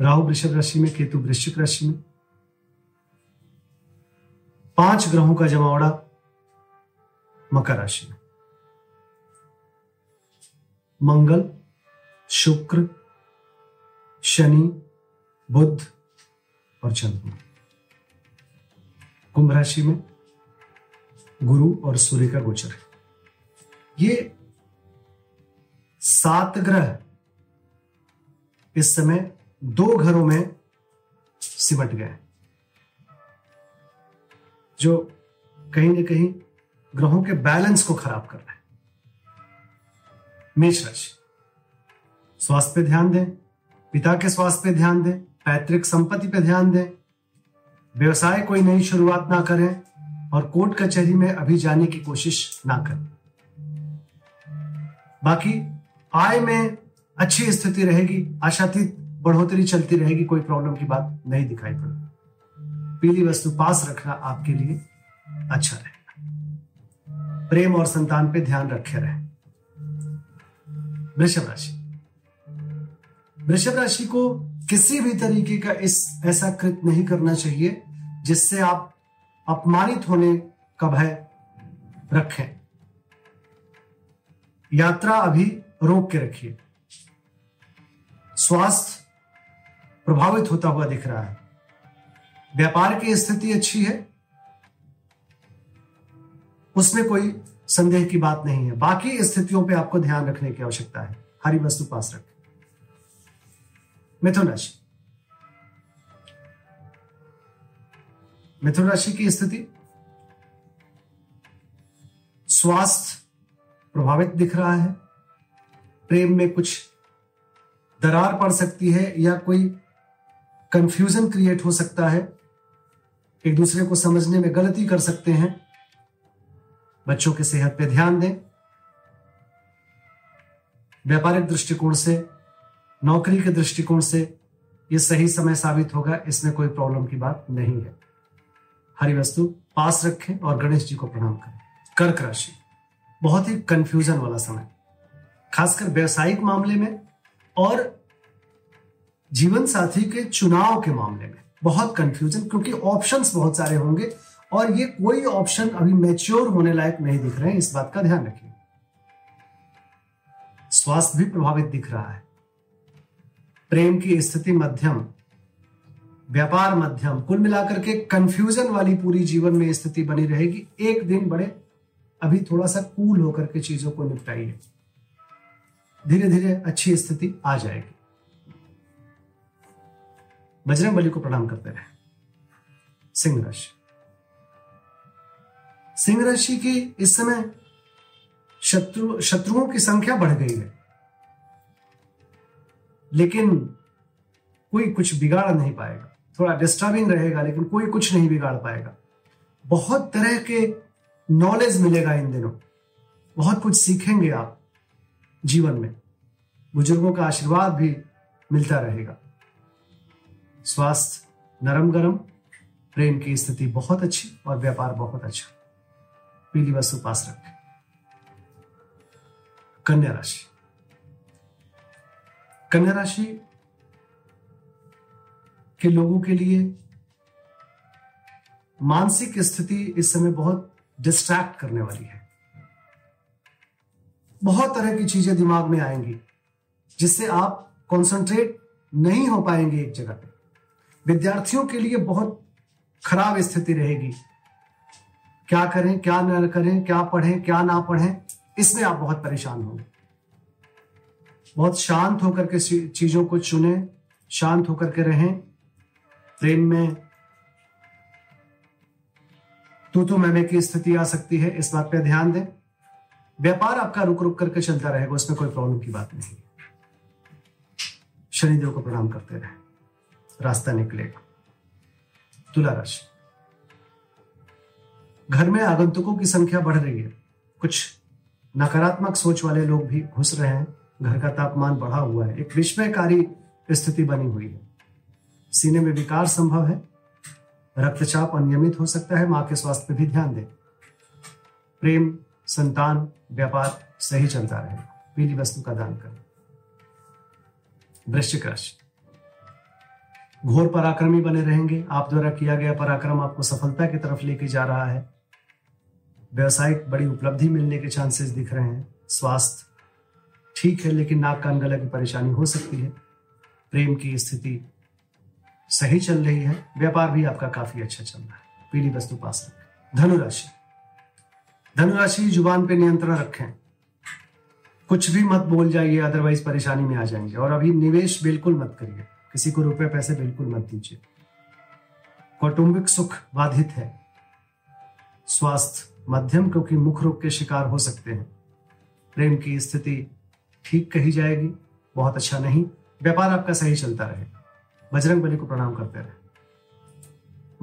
राहु वृषभ राशि में, केतु वृश्चिक राशि में। पाँच ग्रहों का जमावड़ा मकर राशि में। मंगल, शुक्र, शनि, बुध और चंद्रमा कुंभ राशि में गुरु और सूर्य का गोचर है। ये सात ग्रह इस समय दो घरों में सिमट गए। जो कहीं ना कहीं ग्रहों के बैलेंस को खराब कर रहे हैं। मेष राशि, स्वास्थ्य पे ध्यान दें, पिता के स्वास्थ्य पे ध्यान दें, पैतृक संपत्ति पे ध्यान दें। व्यवसाय कोई नई शुरुआत ना करें और कोर्ट कचहरी में अभी जाने की कोशिश ना करें। बाकी आय में अच्छी स्थिति रहेगी, आशातीत बढ़ोतरी चलती रहेगी, कोई प्रॉब्लम की बात नहीं दिखाई पड़ेगी। पीली वस्तु पास रखना आपके लिए अच्छा रहेगा। प्रेम और संतान पे ध्यान रखे रहे। वृषभ राशि। वृषभ राशि को किसी भी तरीके का इस ऐसा कृत नहीं करना चाहिए, जिससे आप अपमानित होने का भय रखें। यात्रा अभी रोक के रखिए। स्वास्थ्य प्रभावित होता हुआ दिख रहा है। व्यापार की स्थिति अच्छी है। उसमें कोई संदेह की बात नहीं है। बाकी स्थितियों पे आपको ध्यान रखने की आवश्यकता है। हरी वस्तु पास रखें। मिथुन राशि। मिथुन राशि की स्थिति स्वास्थ्य प्रभावित दिख रहा है। प्रेम में कुछ दरार पड़ सकती है या कोई कंफ्यूजन क्रिएट हो सकता है, एक दूसरे को समझने में गलती कर सकते हैं। बच्चों की सेहत पे ध्यान दें। व्यापारिक दृष्टिकोण से, नौकरी के दृष्टिकोण से यह सही समय साबित होगा, इसमें कोई प्रॉब्लम की बात नहीं है। हरी वस्तु पास रखें और गणेश जी को प्रणाम करें। कर्क राशि, बहुत ही कंफ्यूजन वाला समय। खासकर व्यवसायिक मामले में और जीवन साथी के चुनाव के मामले में। बहुत कंफ्यूजन क्योंकि ऑप्शंस बहुत सारे होंगे और ये कोई ऑप्शन अभी मैच्योर होने लायक नहीं दिख रहे हैं, इस बात का ध्यान रखिए। स्वास्थ्य भी प्रभावित दिख रहा है। प्रेम की स्थिति मध्यम, व्यापार मध्यम, कुल मिलाकर के कंफ्यूजन वाली पूरी जीवन में स्थिति बनी रहेगी। एक दिन बड़े, अभी थोड़ा सा कूल होकर के चीज़ों को निपटाइए। धीरे धीरे अच्छी स्थिति आ जाएगी। बजरंग बली को प्रणाम करते रहे। सिंह राशि। सिंह राशि की इस समय शत्रु, शत्रुओं की संख्या बढ़ गई है। लेकिन कोई कुछ बिगाड़ नहीं पाएगा। थोड़ा डिस्टर्बिंग रहेगा, लेकिन कोई कुछ नहीं बिगाड़ पाएगा। बहुत तरह के नॉलेज मिलेगा इन दिनों। बहुत कुछ सीखेंगे आप जीवन में। बुज़ुर्गों का आशीर्वाद भी मिलता रहेगा। स्वास्थ्य, नरम गरम, प्रेम की स्थिति बहुत अच्छी और व्यापार बहुत अच्छा। पीली वस्तु पास रखें। कन्या राशि। कन्या राशि के लोगों के लिए मानसिक स्थिति इस समय बहुत डिस्ट्रैक्ट करने वाली है। बहुत तरह की चीज़ें दिमाग में आएँगी, जिससे आप कंसंट्रेट नहीं हो पाएँगे एक जगह पे। विद्यार्थियों के लिए बहुत खराब स्थिति रहेगी। क्या करें, क्या न करें, क्या पढ़ें, क्या ना पढ़ें, इसमें आप बहुत परेशान होंगे। बहुत शांत होकर के चीज़ों को चुने, शांत होकर के रहें। प्रेम में तू तो मैमे की स्थिति आ सकती है, इस बात पे ध्यान दें। व्यापार आपका रुक रुक करके चलता रहेगा, उसमें कोई प्रॉब्लम की बात नहीं। शनिदेव को प्रणाम करते रहे। रास्ता निकलेगा। तुला राशि। घर में आगंतुकों की संख्या बढ़ रही है। कुछ नकारात्मक सोच वाले लोग भी घुस रहे हैं। घर का तापमान बढ़ा हुआ है। एक विस्मयकारी स्थिति बनी हुई है। सीने में विकार संभव है। रक्तचाप अनियमित हो सकता है। माँ के स्वास्थ्य पर भी ध्यान दें। प्रेम, संतान, व्यापार सही चलता रहेगा पीली वस्तु का दान करें। वृश्चिक राशि। घोर पराक्रमी बने रहेंगे। आप द्वारा किया गया पराक्रम आपको सफलता की तरफ़ लेके जा रहा है। व्यवसायिक बड़ी उपलब्धि मिलने के चांसेस दिख रहे हैं। स्वास्थ्य ठीक है, लेकिन नाक कान गला की परेशानी हो सकती है। प्रेम की स्थिति सही चल रही है। व्यापार भी आपका काफ़ी अच्छा चल रहा है। पीली वस्तु पास रखें। धनुराशि। धनुराशि ज़ुबान पे नियंत्रण रखें। कुछ भी मत बोल जाइए अदरवाइज़ परेशानी में आ जाएँगे। और अभी निवेश बिल्कुल मत करिए। किसी को रुपए पैसे बिल्कुल मत दीजिए। कौटुंबिक सुख बाधित है। स्वास्थ्य मध्यम क्योंकि मुख रोग के शिकार हो सकते हैं। प्रेम की स्थिति ठीक कही जाएगी, बहुत अच्छा नहीं। व्यापार आपका सही चलता रहे। बजरंग बली को प्रणाम करते रहे।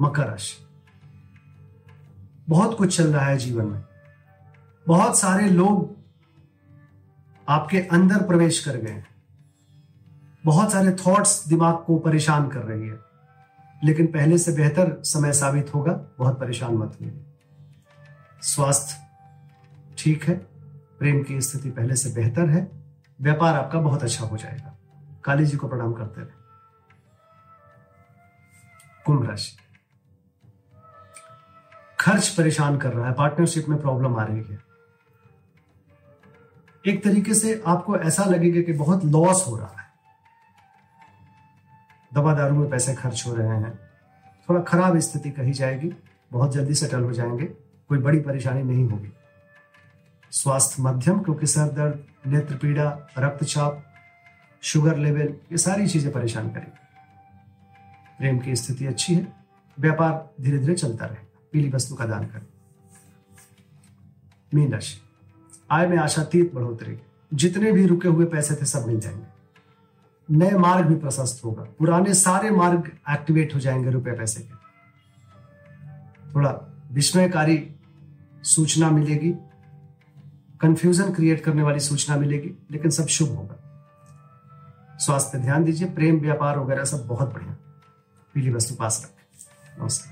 मकर राशि। बहुत कुछ चल रहा है जीवन में। बहुत सारे लोग आपके अंदर प्रवेश कर गए हैं। बहुत सारे थॉट्स दिमाग को परेशान कर रही है। लेकिन पहले से बेहतर समय साबित होगा, बहुत परेशान मत होइए। स्वास्थ्य ठीक है, प्रेम की स्थिति पहले से बेहतर है, व्यापार आपका बहुत अच्छा हो जाएगा। काली जी को प्रणाम करते रहे। कुंभ राशि। खर्च परेशान कर रहा है पार्टनरशिप में प्रॉब्लम आ रही है। एक तरीके से आपको ऐसा लगेगा कि बहुत लॉस हो रहा है। दवा दारू में पैसे खर्च हो रहे हैं। थोड़ा खराब स्थिति कही जाएगी, बहुत जल्दी सेटल हो जाएँगे, कोई बड़ी परेशानी नहीं होगी। स्वास्थ्य मध्यम, क्योंकि सर दर्द, नेत्र पीड़ा, रक्तचाप, शुगर लेवल, ये सारी चीज़ें परेशान करेंगी। प्रेम की स्थिति अच्छी है, व्यापार धीरे धीरे चलता रहेगा, पीली वस्तु का दान करें। मीन राशि, आय में आशातीत बढ़ोतरी, जितने भी रुके हुए पैसे थे सब मिल जाएँगे। नए मार्ग भी प्रशस्त होगा। पुराने सारे मार्ग एक्टिवेट हो जाएँगे रुपए पैसे के। थोड़ा विस्मयकारी सूचना मिलेगी। कंफ्यूजन क्रिएट करने वाली सूचना मिलेगी, लेकिन सब शुभ होगा। स्वास्थ्य ध्यान दीजिए, प्रेम, व्यापार वगैरह सब बहुत बढ़िया। पीली वस्तु पास रखें। नमस्कार।